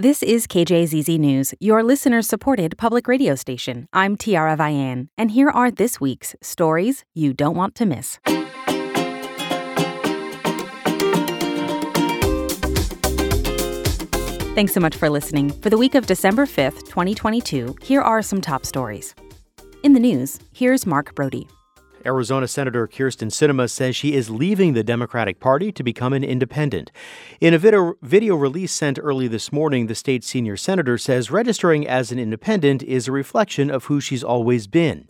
This is KJZZ News, your listener supported public radio station. I'm Tiara Vian, and here are this week's stories you don't want to miss. Thanks so much for listening. For the week of December 5th, 2022, here are some top stories. In the news, here's Mark Brody. Arizona Senator Kyrsten Sinema says she is leaving the Democratic Party to become an independent. In a video, video release sent early this morning, the state's senior senator says registering as an independent is a reflection of who she's always been.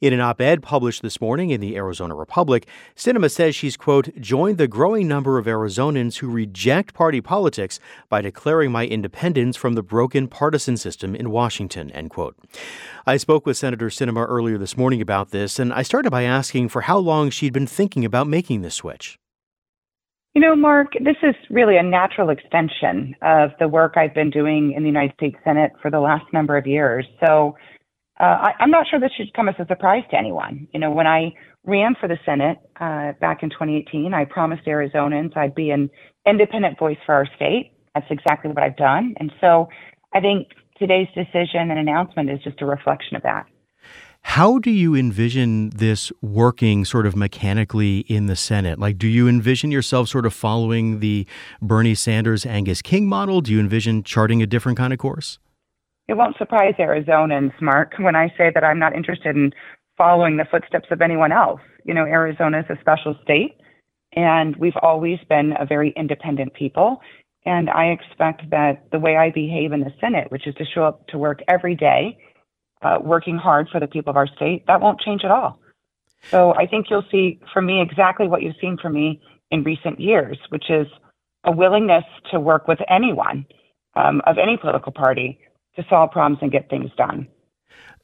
In an op ed published this morning in the Arizona Republic, Sinema says she's, quote, joined the growing number of Arizonans who reject party politics by declaring my independence from the broken partisan system in Washington, end quote. I spoke with Senator Sinema earlier this morning about this, and I started by asking for how long she'd been thinking about making this switch. You know, Mark, this is really a natural extension of the work I've been doing in the United States Senate for the last number of years. So uh, I, I'm not sure this should come as a surprise to anyone. You know, when I ran for the Senate uh, back in 2018, I promised Arizonans I'd be an independent voice for our state. That's exactly what I've done. And so I think today's decision and announcement is just a reflection of that. How do you envision this working sort of mechanically in the Senate? Like, do you envision yourself sort of following the Bernie Sanders Angus King model? Do you envision charting a different kind of course? It won't surprise Arizonans, Mark, when I say that I'm not interested in following the footsteps of anyone else. You know, Arizona is a special state, and we've always been a very independent people. And I expect that the way I behave in the Senate, which is to show up to work every day, uh, working hard for the people of our state, that won't change at all. So I think you'll see from me exactly what you've seen from me in recent years, which is a willingness to work with anyone um, of any political party to solve problems and get things done.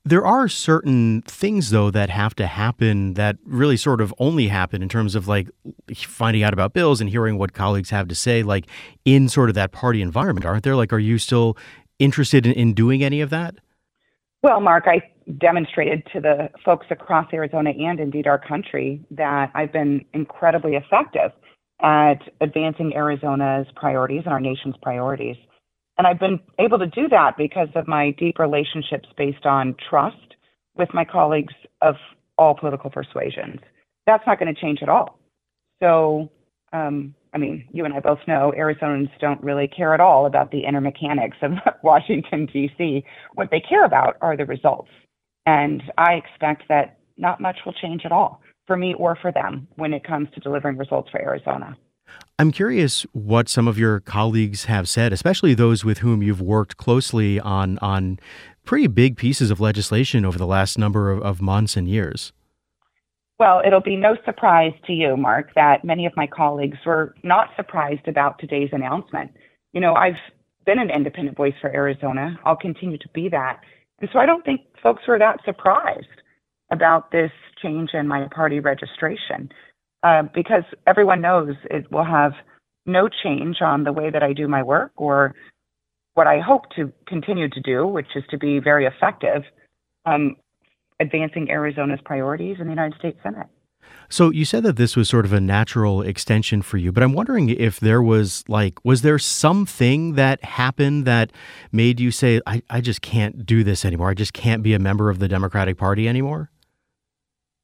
There are certain things, though, that have to happen that really sort of only happen in terms of like finding out about bills and hearing what colleagues have to say, like in sort of that party environment, aren't there? Like, are you still interested in, in doing any of that? Well, Mark, I demonstrated to the folks across Arizona and indeed our country that I've been incredibly effective at advancing Arizona's priorities and our nation's priorities. And I've been able to do that because of my deep relationships based on trust with my colleagues of all political persuasions. That's not going to change at all. So, um, I mean, you and I both know Arizonans don't really care at all about the inner mechanics of Washington, D.C. What they care about are the results. And I expect that not much will change at all for me or for them when it comes to delivering results for Arizona. I'm curious what some of your colleagues have said, especially those with whom you've worked closely on on pretty big pieces of legislation over the last number of, of months and years. Well, it'll be no surprise to you, Mark, that many of my colleagues were not surprised about today's announcement. You know, I've been an independent voice for Arizona. I'll continue to be that. And so I don't think folks were that surprised about this change in my party registration. Uh, because everyone knows it will have no change on the way that I do my work or what I hope to continue to do, which is to be very effective um, advancing Arizona's priorities in the United States Senate. So you said that this was sort of a natural extension for you, but I'm wondering if there was like, was there something that happened that made you say, I, I just can't do this anymore? I just can't be a member of the Democratic Party anymore?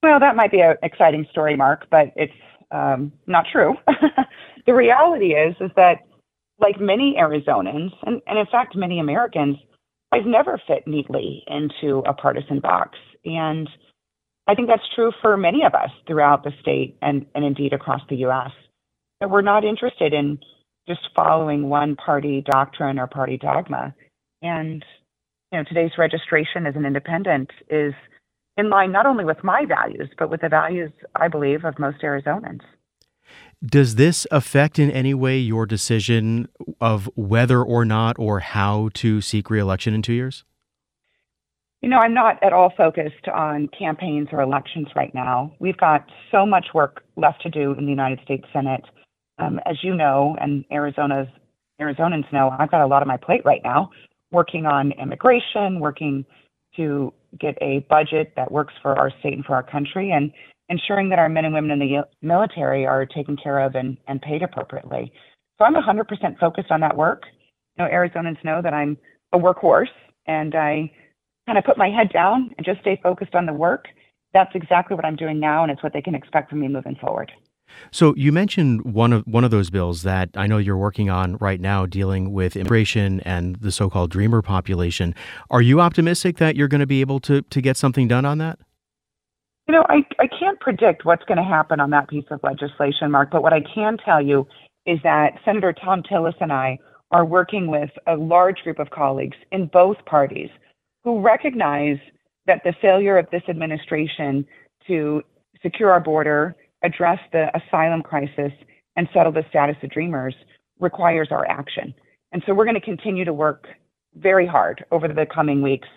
Well, that might be an exciting story, Mark, but it's um, not true. the reality is, is that like many Arizonans, and, and in fact many Americans, I've never fit neatly into a partisan box. And I think that's true for many of us throughout the state and, and indeed across the U.S. That we're not interested in just following one party doctrine or party dogma. And you know, today's registration as an independent is in line not only with my values, but with the values, I believe, of most Arizonans. Does this affect in any way your decision of whether or not or how to seek reelection in two years? You know, I'm not at all focused on campaigns or elections right now. We've got so much work left to do in the United States Senate. Um, as you know, and Arizona's Arizonans know, I've got a lot on my plate right now, working on immigration, working to get a budget that works for our state and for our country, and ensuring that our men and women in the military are taken care of and, and paid appropriately. So I'm 100% focused on that work. you know, Arizonans know that I'm a workhorse and I kind of put my head down and just stay focused on the work. That's exactly what I'm doing now, and it's what they can expect from me moving forward. So you mentioned one of one of those bills that I know you're working on right now, dealing with immigration and the so-called dreamer population. Are you optimistic that you're going to be able to to get something done on that? You know, I, I can't predict what's going to happen on that piece of legislation, Mark, but what I can tell you is that Senator Thom Tillis and I are working with a large group of colleagues in both parties who recognize that the failure of this administration to secure our border, address the asylum crisis, and settle the status of dreamers requires our action. And so we're going to continue to work very hard over the coming weeks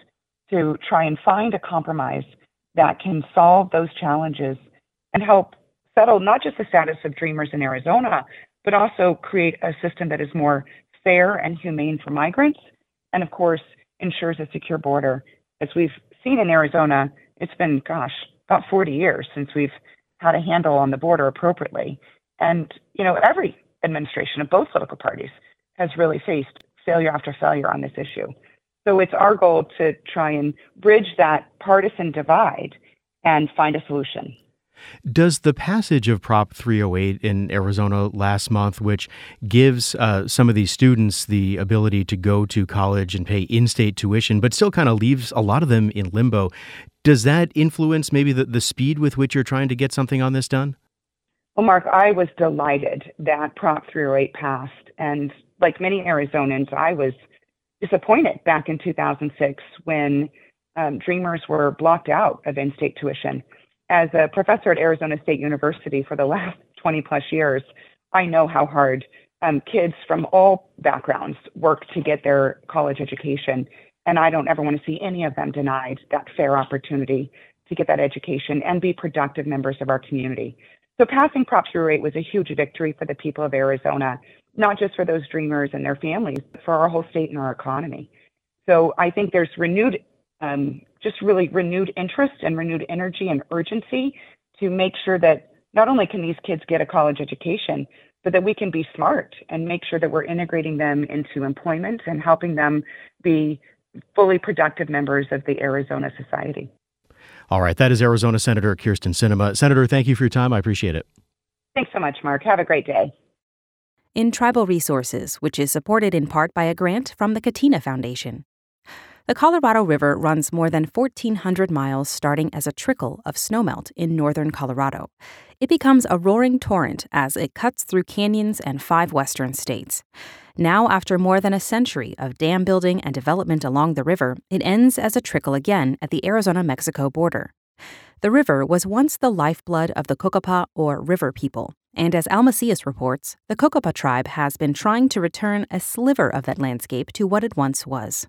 to try and find a compromise that can solve those challenges and help settle not just the status of dreamers in Arizona, but also create a system that is more fair and humane for migrants, and of course, ensures a secure border. As we've seen in Arizona, it's been, gosh, about 40 years since we've had to handle on the border appropriately. And, you know, every administration of both political parties has really faced failure after failure on this issue. So it's our goal to try and bridge that partisan divide and find a solution. Does the passage of Prop 308 in Arizona last month, which gives uh, some of these students the ability to go to college and pay in state tuition, but still kind of leaves a lot of them in limbo, does that influence maybe the, the speed with which you're trying to get something on this done? Well, Mark, I was delighted that Prop 308 passed. And like many Arizonans, I was disappointed back in 2006 when um, Dreamers were blocked out of in state tuition. As a professor at Arizona State University for the last 20 plus years, I know how hard um, kids from all backgrounds work to get their college education. And I don't ever want to see any of them denied that fair opportunity to get that education and be productive members of our community. So passing Prop 308 was a huge victory for the people of Arizona, not just for those dreamers and their families, but for our whole state and our economy. So I think there's renewed, um, just really renewed interest and renewed energy and urgency to make sure that not only can these kids get a college education, but that we can be smart and make sure that we're integrating them into employment and helping them be fully productive members of the Arizona society. All right. That is Arizona Senator Kyrsten Sinema. Senator, thank you for your time. I appreciate it. Thanks so much, Mark. Have a great day. In Tribal Resources, which is supported in part by a grant from the Catena Foundation. The Colorado River runs more than 1,400 miles starting as a trickle of snowmelt in northern Colorado. It becomes a roaring torrent as it cuts through canyons and five western states. Now, after more than a century of dam building and development along the river, it ends as a trickle again at the Arizona Mexico border. The river was once the lifeblood of the Cocopah or river people, and as Al Macias reports, the Cocopah tribe has been trying to return a sliver of that landscape to what it once was.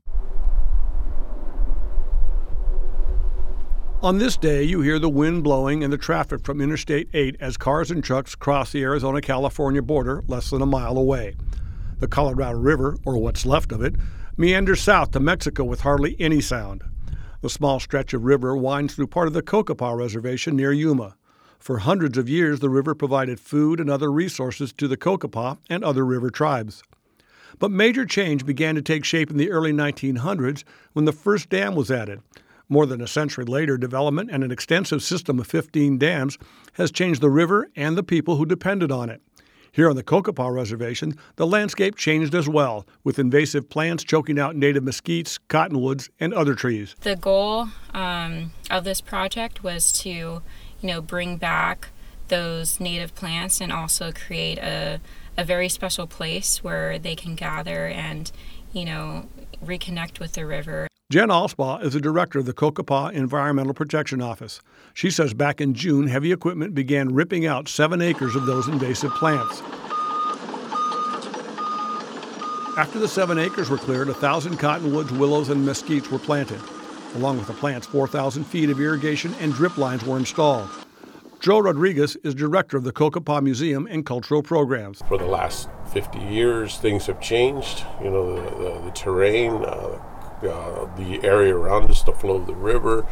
On this day, you hear the wind blowing and the traffic from Interstate 8 as cars and trucks cross the Arizona California border less than a mile away. The Colorado River, or what's left of it, meanders south to Mexico with hardly any sound. The small stretch of river winds through part of the Cocopah Reservation near Yuma. For hundreds of years, the river provided food and other resources to the Cocopah and other river tribes. But major change began to take shape in the early 1900s when the first dam was added. More than a century later, development and an extensive system of 15 dams has changed the river and the people who depended on it. Here on the Cocopah Reservation, the landscape changed as well, with invasive plants choking out native mesquites, cottonwoods, and other trees. The goal um, of this project was to, you know, bring back those native plants and also create a, a very special place where they can gather and, you know, reconnect with the river. Jen Alspaugh is the director of the Cocopah Environmental Protection Office. She says back in June, heavy equipment began ripping out seven acres of those invasive plants. After the seven acres were cleared, a thousand cottonwoods, willows, and mesquites were planted. Along with the plants, 4,000 feet of irrigation and drip lines were installed. Joe Rodriguez is director of the Cocopah Museum and Cultural Programs. For the last 50 years, things have changed. You know, the, the, the terrain, uh, uh, the area around us, the flow of the river.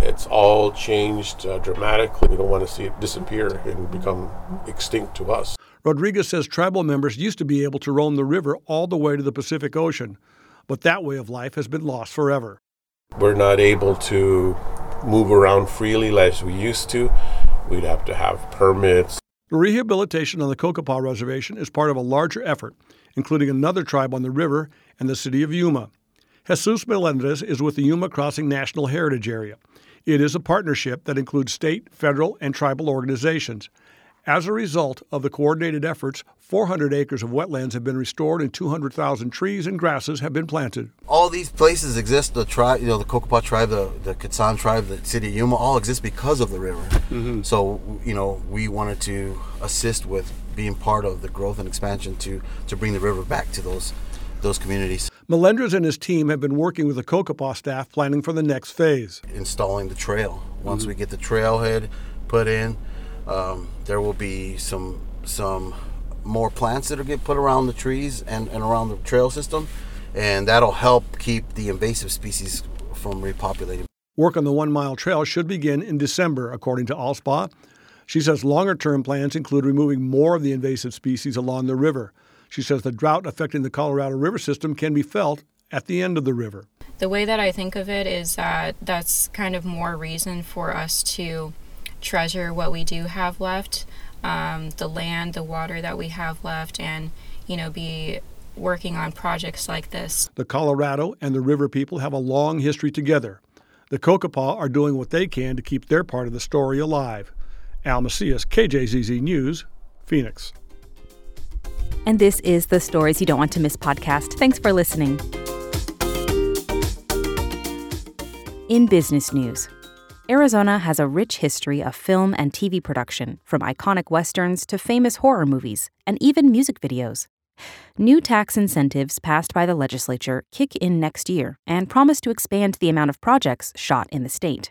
It's all changed uh, dramatically. We don't want to see it disappear and become extinct to us. Rodriguez says tribal members used to be able to roam the river all the way to the Pacific Ocean, but that way of life has been lost forever. We're not able to move around freely like we used to. We'd have to have permits. The rehabilitation on the Cocopah Reservation is part of a larger effort, including another tribe on the river and the city of Yuma. Jesus Melendres is with the Yuma Crossing National Heritage Area. It is a partnership that includes state, federal, and tribal organizations. As a result of the coordinated efforts, 400 acres of wetlands have been restored and 200,000 trees and grasses have been planted. All these places exist. The tribe, you know, the Cocopah tribe, the the Quechan tribe, the city of Yuma, all exist because of the river. Mm-hmm. So, you know, we wanted to assist with being part of the growth and expansion to to bring the river back to those those communities. Melendres and his team have been working with the Cocopah staff planning for the next phase. Installing the trail. Once mm-hmm. we get the trailhead put in, um, there will be some some more plants that will get put around the trees and, and around the trail system, and that'll help keep the invasive species from repopulating. Work on the one mile trail should begin in December, according to Alspaugh. She says longer term plans include removing more of the invasive species along the river. She says the drought affecting the Colorado River system can be felt at the end of the river. The way that I think of it is that that's kind of more reason for us to treasure what we do have left, um, the land, the water that we have left, and you know be working on projects like this. The Colorado and the river people have a long history together. The Cocopah are doing what they can to keep their part of the story alive. Al Macias, KJZZ News, Phoenix. And this is the Stories You Don't Want to Miss podcast. Thanks for listening. In business news, Arizona has a rich history of film and TV production, from iconic westerns to famous horror movies, and even music videos. New tax incentives passed by the legislature kick in next year and promise to expand the amount of projects shot in the state.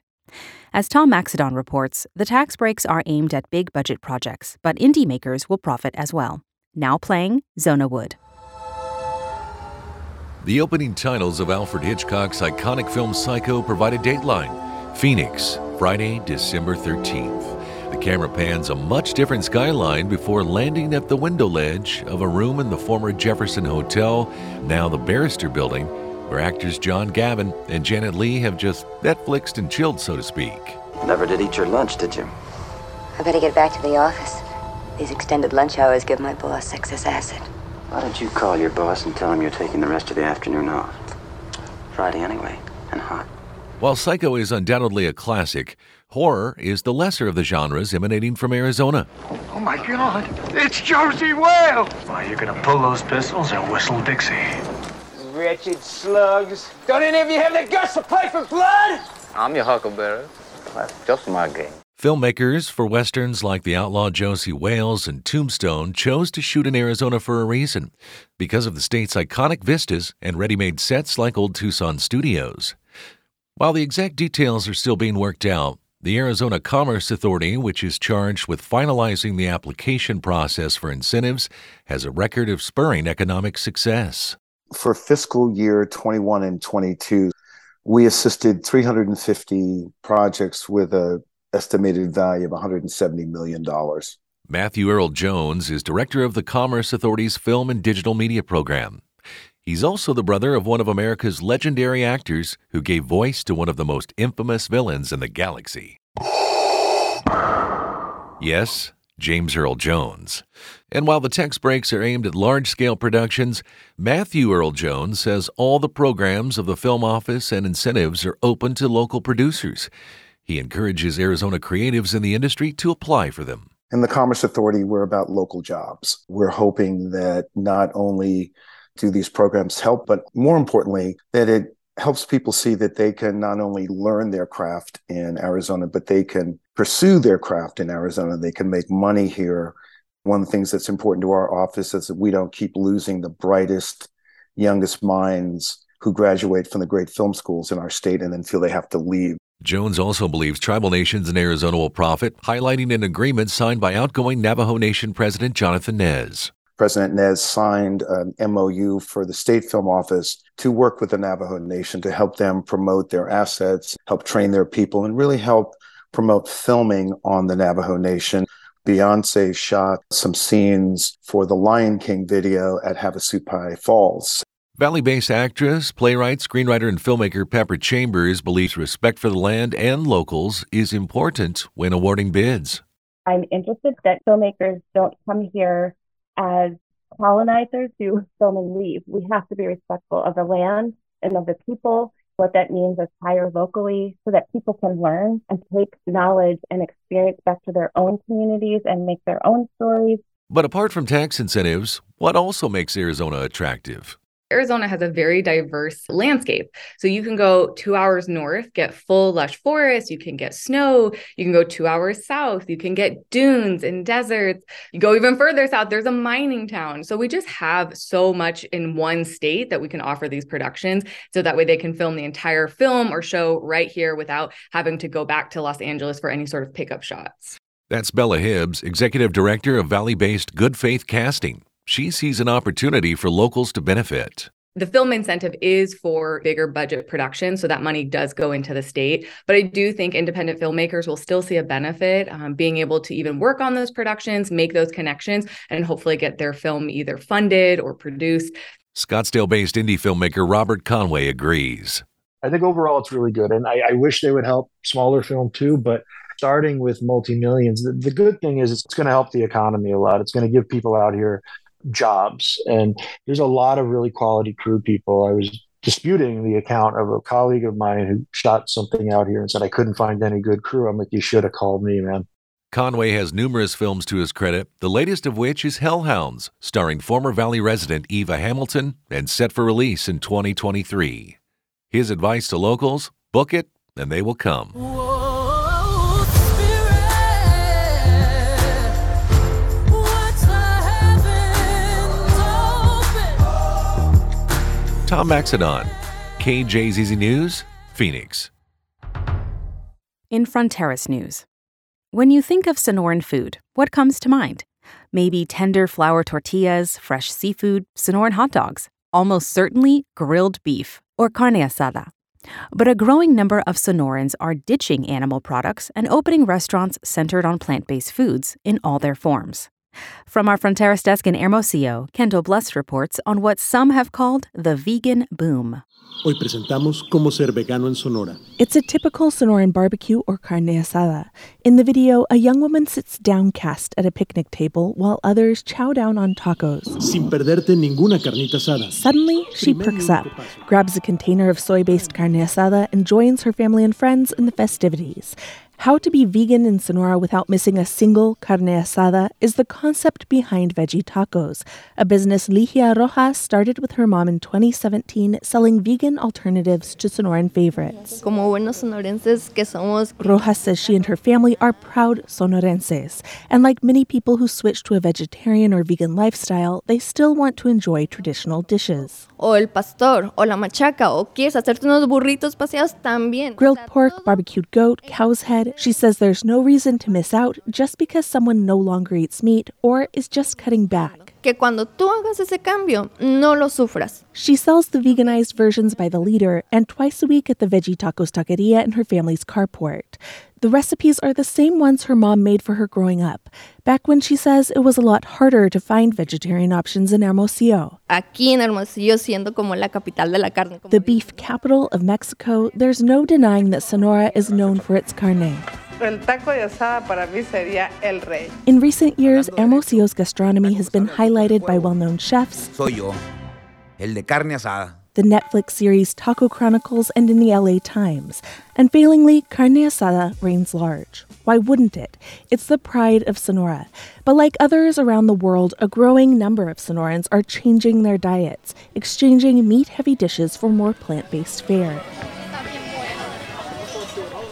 As Tom Maxedon reports, the tax breaks are aimed at big budget projects, but indie makers will profit as well. Now playing Zona Wood. The opening titles of Alfred Hitchcock's iconic film Psycho provide a dateline Phoenix, Friday, December 13th. The camera pans a much different skyline before landing at the window ledge of a room in the former Jefferson Hotel, now the Barrister Building, where actors John Gavin and Janet Leigh have just Netflixed and chilled, so to speak. Never did eat your lunch, did you? I better get back to the office. These extended lunch hours give my boss excess acid. Why don't you call your boss and tell him you're taking the rest of the afternoon off? Friday anyway, and hot. While Psycho is undoubtedly a classic, horror is the lesser of the genres emanating from Arizona. Oh my God, it's Josey Wales! Why, you're gonna pull those pistols and whistle Dixie? Wretched slugs. Don't any of you have the guts to play for blood? I'm your huckleberry. That's just my game. Filmmakers for westerns like The Outlaw Josey Wales and Tombstone chose to shoot in Arizona for a reason because of the state's iconic vistas and ready made sets like Old Tucson Studios. While the exact details are still being worked out, the Arizona Commerce Authority, which is charged with finalizing the application process for incentives, has a record of spurring economic success. For fiscal year 21 and 22, we assisted 350 projects with an estimated value of $170 million. Matthew Earl Jones is director of the Commerce Authority's Film and Digital Media Program. He's also the brother of one of America's legendary actors who gave voice to one of the most infamous villains in the galaxy. Yes, James Earl Jones. And while the tax breaks are aimed at large scale productions, Matthew Earl Jones says all the programs of the film office and incentives are open to local producers. He encourages Arizona creatives in the industry to apply for them. In the Commerce Authority, we're about local jobs. We're hoping that not only do these programs help, but more importantly, that it helps people see that they can not only learn their craft in Arizona, but they can pursue their craft in Arizona. They can make money here. One of the things that's important to our office is that we don't keep losing the brightest, youngest minds who graduate from the great film schools in our state and then feel they have to leave. Jones also believes tribal nations in Arizona will profit, highlighting an agreement signed by outgoing Navajo Nation President Jonathan Nez. President Nez signed an MOU for the State Film Office to work with the Navajo Nation to help them promote their assets, help train their people, and really help promote filming on the Navajo Nation. Beyonce shot some scenes for the Lion King video at Havasupai Falls. Valley based actress, playwright, screenwriter, and filmmaker Pepper Chambers believes respect for the land and locals is important when awarding bids. I'm interested that filmmakers don't come here as colonizers who film and leave. We have to be respectful of the land and of the people. What that means is hire locally so that people can learn and take knowledge and experience back to their own communities and make their own stories. But apart from tax incentives, what also makes Arizona attractive? Arizona has a very diverse landscape. So you can go two hours north, get full lush forest, you can get snow, you can go two hours south, you can get dunes and deserts. You go even further south, there's a mining town. So we just have so much in one state that we can offer these productions. So that way they can film the entire film or show right here without having to go back to Los Angeles for any sort of pickup shots. That's Bella Hibbs, Executive Director of Valley based Good Faith Casting. She sees an opportunity for locals to benefit. The film incentive is for bigger budget production, so that money does go into the state. But I do think independent filmmakers will still see a benefit um, being able to even work on those productions, make those connections, and hopefully get their film either funded or produced. Scottsdale based indie filmmaker Robert Conway agrees. I think overall it's really good. And I, I wish they would help smaller film too, but starting with multi millions, the, the good thing is it's going to help the economy a lot. It's going to give people out here jobs. And there's a lot of really quality crew people. I was disputing the account of a colleague of mine who shot something out here and said I couldn't find any good crew. I'm like, you should have called me, man. Conway has numerous films to his credit, the latest of which is Hellhounds, starring former Valley resident Eva Hamilton and set for release in 2023. His advice to locals book it, and they will come. Tom Maxedon, KJZZ News, Phoenix. In Fronteras News, when you think of Sonoran food, what comes to mind? Maybe tender flour tortillas, fresh seafood, Sonoran hot dogs, almost certainly grilled beef or carne asada. But a growing number of Sonorans are ditching animal products and opening restaurants centered on plant based foods in all their forms. From our Fronteras desk in Hermosillo, Kendall Blust reports on what some have called the vegan boom. Hoy presentamos cómo ser vegano en Sonora. It's a typical Sonoran barbecue or carne asada. In the video, a young woman sits downcast at a picnic table while others chow down on tacos. Sin perderte ninguna carnita asada. Suddenly, she perks up, grabs a container of soy based carne asada, and joins her family and friends in the festivities. How to be vegan in Sonora without missing a single carne asada is the concept behind Veggie Tacos, a business Ligia Rojas started with her mom in 2017 selling vegan alternatives to Sonoran favorites. Como buenos sonorenses que somos, Rojas says she and her family are proud sonorenses, and like many people who switch to a vegetarian or vegan lifestyle, they still want to enjoy traditional dishes. o el pastor, o la machaca, o quieres hacerte unos burritos paseados también. Grilled pork, barbecued goat, cow's head. She says there's no reason to miss out just because someone no longer eats meat or is just cutting back. Que cuando tú hagas ese cambio, no lo sufras. She sells the veganized versions by the liter and twice a week at the Veggie Tacos Taqueria in her family's carport. The recipes are the same ones her mom made for her growing up, back when she says it was a lot harder to find vegetarian options in Hermosillo. Aquí en Hermosillo, siendo como la capital de la carne. The beef capital of Mexico, there's no denying that Sonora is known for its carne. El taco de asada para mí sería el rey. In recent years, Hermosillo's gastronomy has been highlighted by well known chefs. Soy yo, el de carne asada. The Netflix series Taco Chronicles and in the LA Times. Unfailingly, carne asada reigns large. Why wouldn't it? It's the pride of Sonora. But like others around the world, a growing number of Sonorans are changing their diets, exchanging meat heavy dishes for more plant based fare.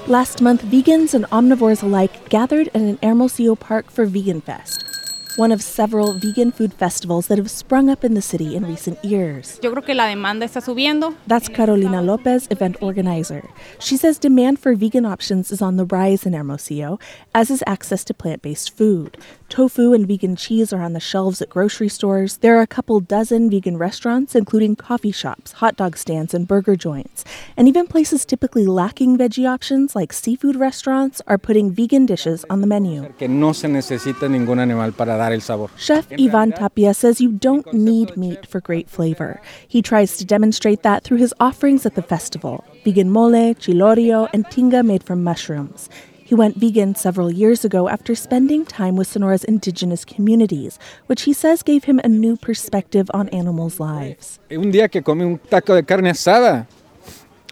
Last month, vegans and omnivores alike gathered at an Hermosillo park for Vegan Fest, one of several vegan food festivals that have sprung up in the city in recent years. Yo creo que la demanda está subiendo. That's Carolina Lopez, event organizer. She says demand for vegan options is on the rise in Hermosillo, as is access to plant based food. Tofu and vegan cheese are on the shelves at grocery stores. There are a couple dozen vegan restaurants, including coffee shops, hot dog stands, and burger joints. And even places typically lacking veggie options, like seafood restaurants, are putting vegan dishes on the menu. Que no se necesita ningún animal para dar el sabor. Chef Ivan Tapia says you don't need meat for great flavor. He tries to demonstrate that through his offerings at the festival vegan mole, chilorio, and tinga made from mushrooms. He went vegan several years ago after spending time with Sonora's indigenous communities, which he says gave him a new perspective on animals' lives. Eh, un día que comí un taco de carne asada,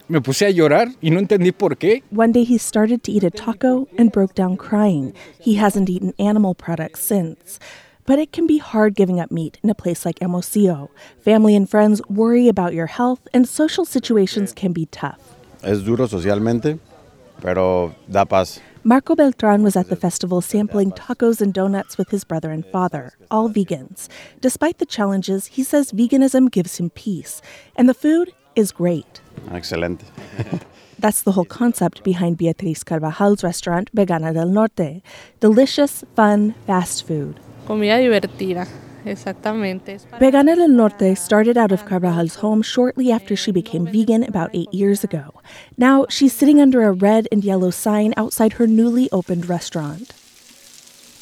me puse a llorar y no entendí por qué. One day he started to eat a taco and broke down crying. He hasn't eaten animal products since. But it can be hard giving up meat in a place like Hermosillo. Family and friends worry about your health, and social situations can be tough. Es duro socialmente, pero da paz. Marco Beltran was at the festival sampling tacos and donuts with his brother and father, all vegans. Despite the challenges, he says veganism gives him peace, and the food is great. Excelente. That's the whole concept behind Beatriz Carvajal's restaurant, Vegana del Norte. Delicious, fun, fast food. Comida divertida. Exactamente. Vegana del Norte started out of Carvajal's home shortly after she became vegan about eight years ago. Now she's sitting under a red and yellow sign outside her newly opened restaurant.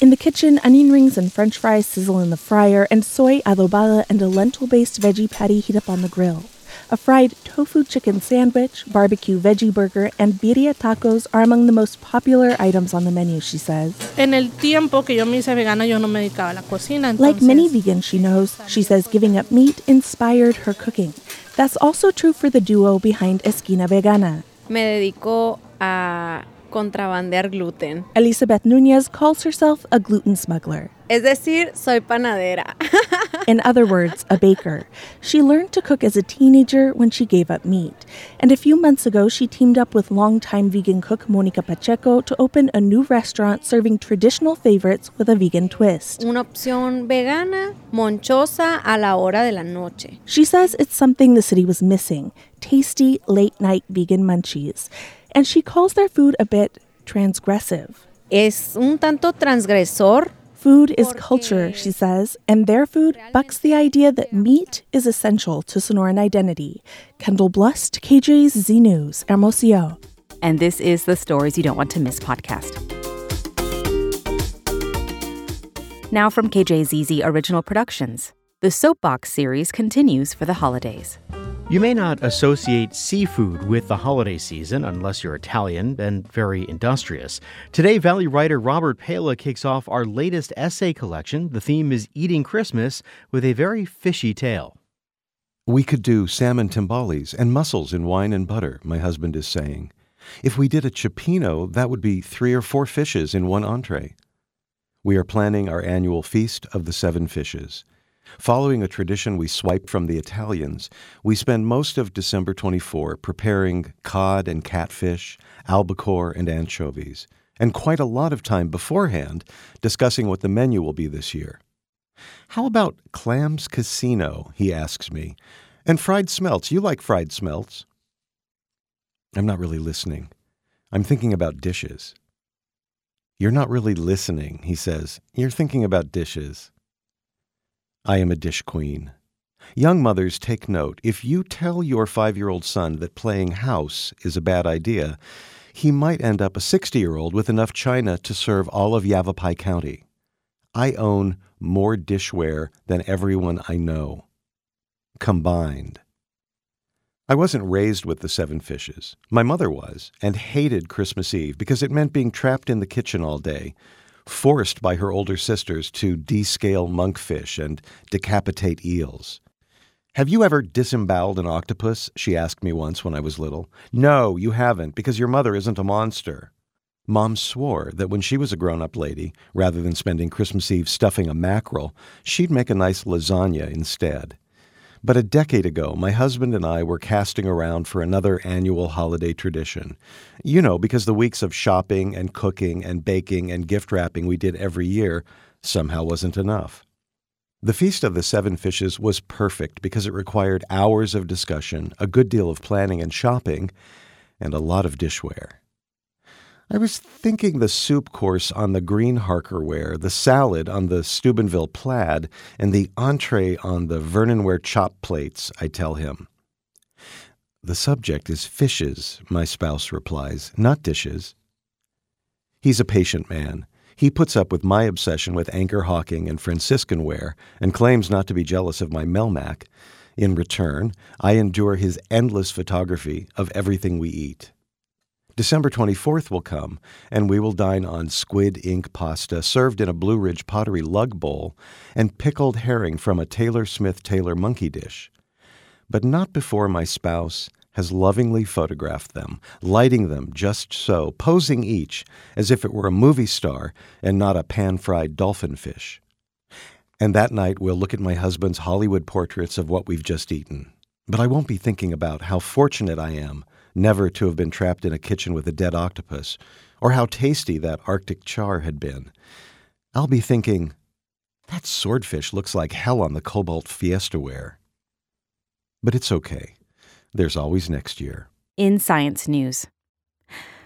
In the kitchen, onion rings and french fries sizzle in the fryer, and soy adobada and a lentil based veggie patty heat up on the grill. A fried tofu chicken sandwich, barbecue veggie burger, and birria tacos are among the most popular items on the menu, she says. En el tiempo que yo me hice vegana, yo no me dedicaba a la cocina. Like many vegans she knows, she says giving up meat inspired her cooking. That's also true for the duo behind Esquina Vegana. Me dedico a contrabandear gluten. Elizabeth Nunez calls herself a gluten smuggler. Es decir, soy panadera. In other words, a baker. She learned to cook as a teenager when she gave up meat. And a few months ago, she teamed up with longtime vegan cook Monica Pacheco to open a new restaurant serving traditional favorites with a vegan twist. Una opción vegana, monchosa a la hora de la noche. She says it's something the city was missing tasty, late night vegan munchies. And she calls their food a bit transgressive. Es un tanto transgresor Food is culture, she says, and their food bucks the idea that meat is essential to Sonoran identity. Kendall Blust, KJZZ News, Hermosillo. And this is the Stories You Don't Want to Miss podcast. Now from KJZZ Original Productions. The Soapbox series continues for the holidays. You may not associate seafood with the holiday season unless you're Italian and very industrious. Today, Valley writer Robert Pela kicks off our latest essay collection. The theme is Eating Christmas with a very fishy tale. We could do salmon timbales and mussels in wine and butter, my husband is saying. If we did a cioppino, that would be three or four fishes in one entree. We are planning our annual feast of the seven fishes. Following a tradition we swiped from the Italians, we spend most of December 24 preparing cod and catfish, albacore and anchovies, and quite a lot of time beforehand discussing what the menu will be this year. How about clams casino? he asks me. And fried smelts. You like fried smelts? I'm not really listening. I'm thinking about dishes. You're not really listening, he says. You're thinking about dishes. I am a dish queen. Young mothers, take note. If you tell your five year old son that playing house is a bad idea, he might end up a 60 year old with enough china to serve all of Yavapai County. I own more dishware than everyone I know. Combined. I wasn't raised with the seven fishes. My mother was, and hated Christmas Eve because it meant being trapped in the kitchen all day forced by her older sisters to descale monkfish and decapitate eels. Have you ever disemboweled an octopus? She asked me once when I was little. No, you haven't, because your mother isn't a monster. Mom swore that when she was a grown up lady, rather than spending Christmas Eve stuffing a mackerel, she'd make a nice lasagna instead. But a decade ago, my husband and I were casting around for another annual holiday tradition. You know, because the weeks of shopping and cooking and baking and gift wrapping we did every year somehow wasn't enough. The Feast of the Seven Fishes was perfect because it required hours of discussion, a good deal of planning and shopping, and a lot of dishware. I was thinking the soup course on the green Harkerware, the salad on the Steubenville plaid, and the entree on the Vernonware chop plates, I tell him. The subject is fishes, my spouse replies, not dishes. He's a patient man. He puts up with my obsession with Anchor Hocking and Franciscan ware and claims not to be jealous of my Melmac. In return, I endure his endless photography of everything we eat. December 24th will come, and we will dine on squid ink pasta served in a Blue Ridge pottery lug bowl and pickled herring from a Taylor Smith Taylor monkey dish. But not before my spouse has lovingly photographed them, lighting them just so, posing each as if it were a movie star and not a pan fried dolphin fish. And that night we'll look at my husband's Hollywood portraits of what we've just eaten. But I won't be thinking about how fortunate I am never to have been trapped in a kitchen with a dead octopus, or how tasty that Arctic char had been. I'll be thinking, that swordfish looks like hell on the Cobalt Fiesta ware. But it's okay. There's always next year. In science news,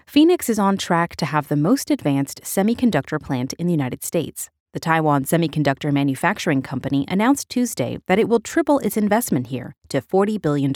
Phoenix is on track to have the most advanced semiconductor plant in the United States. The Taiwan Semiconductor Manufacturing Company announced Tuesday that it will triple its investment here to $40 billion.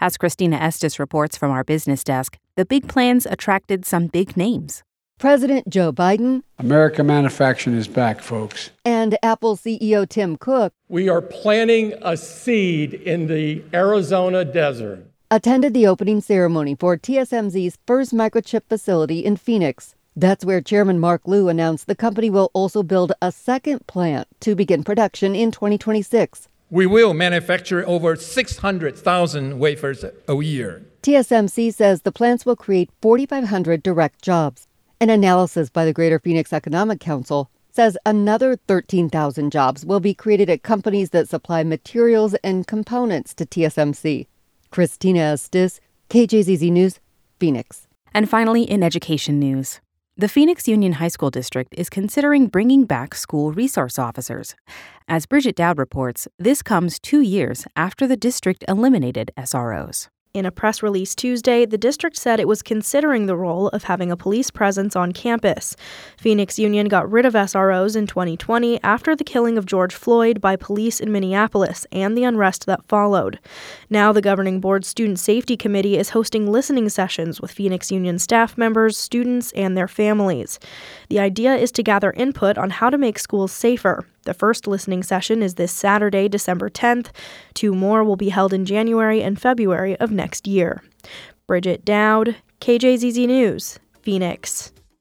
As Christina Estes reports from our business desk, the big plans attracted some big names. President Joe Biden. America manufacturing is back, folks. And Apple CEO Tim Cook. We are planting a seed in the Arizona desert. Attended the opening ceremony for TSMC's first microchip facility in Phoenix. That's where Chairman Mark Liu announced the company will also build a second plant to begin production in 2026. We will manufacture over 600,000 wafers a year. TSMC says the plants will create 4,500 direct jobs. An analysis by the Greater Phoenix Economic Council says another 13,000 jobs will be created at companies that supply materials and components to TSMC. Christina Estes, KJZZ News, Phoenix. And finally, in education news. The Phoenix Union High School District is considering bringing back school resource officers. As Bridget Dowd reports, this comes two years after the district eliminated SROs. In a press release Tuesday, the district said it was considering the role of having a police presence on campus. Phoenix Union got rid of SROs in 2020 after the killing of George Floyd by police in Minneapolis and the unrest that followed. Now, the governing board's Student Safety Committee is hosting listening sessions with Phoenix Union staff members, students, and their families. The idea is to gather input on how to make schools safer. The first listening session is this Saturday, December 10th. Two more will be held in January and February of next year. Bridget Dowd, KJZZ News, Phoenix.